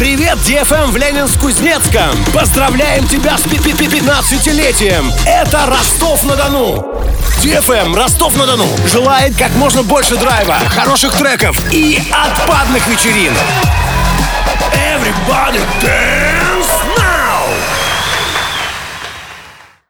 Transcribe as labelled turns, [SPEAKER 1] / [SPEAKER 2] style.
[SPEAKER 1] Привет, DFM эм в Ленинск-Кузнецком! Поздравляем тебя с 15-летием! Это Ростов-на-Дону! DFM эм, Ростов-на-Дону желает как можно больше драйва, хороших треков и отпадных вечеринок. Everybody dance!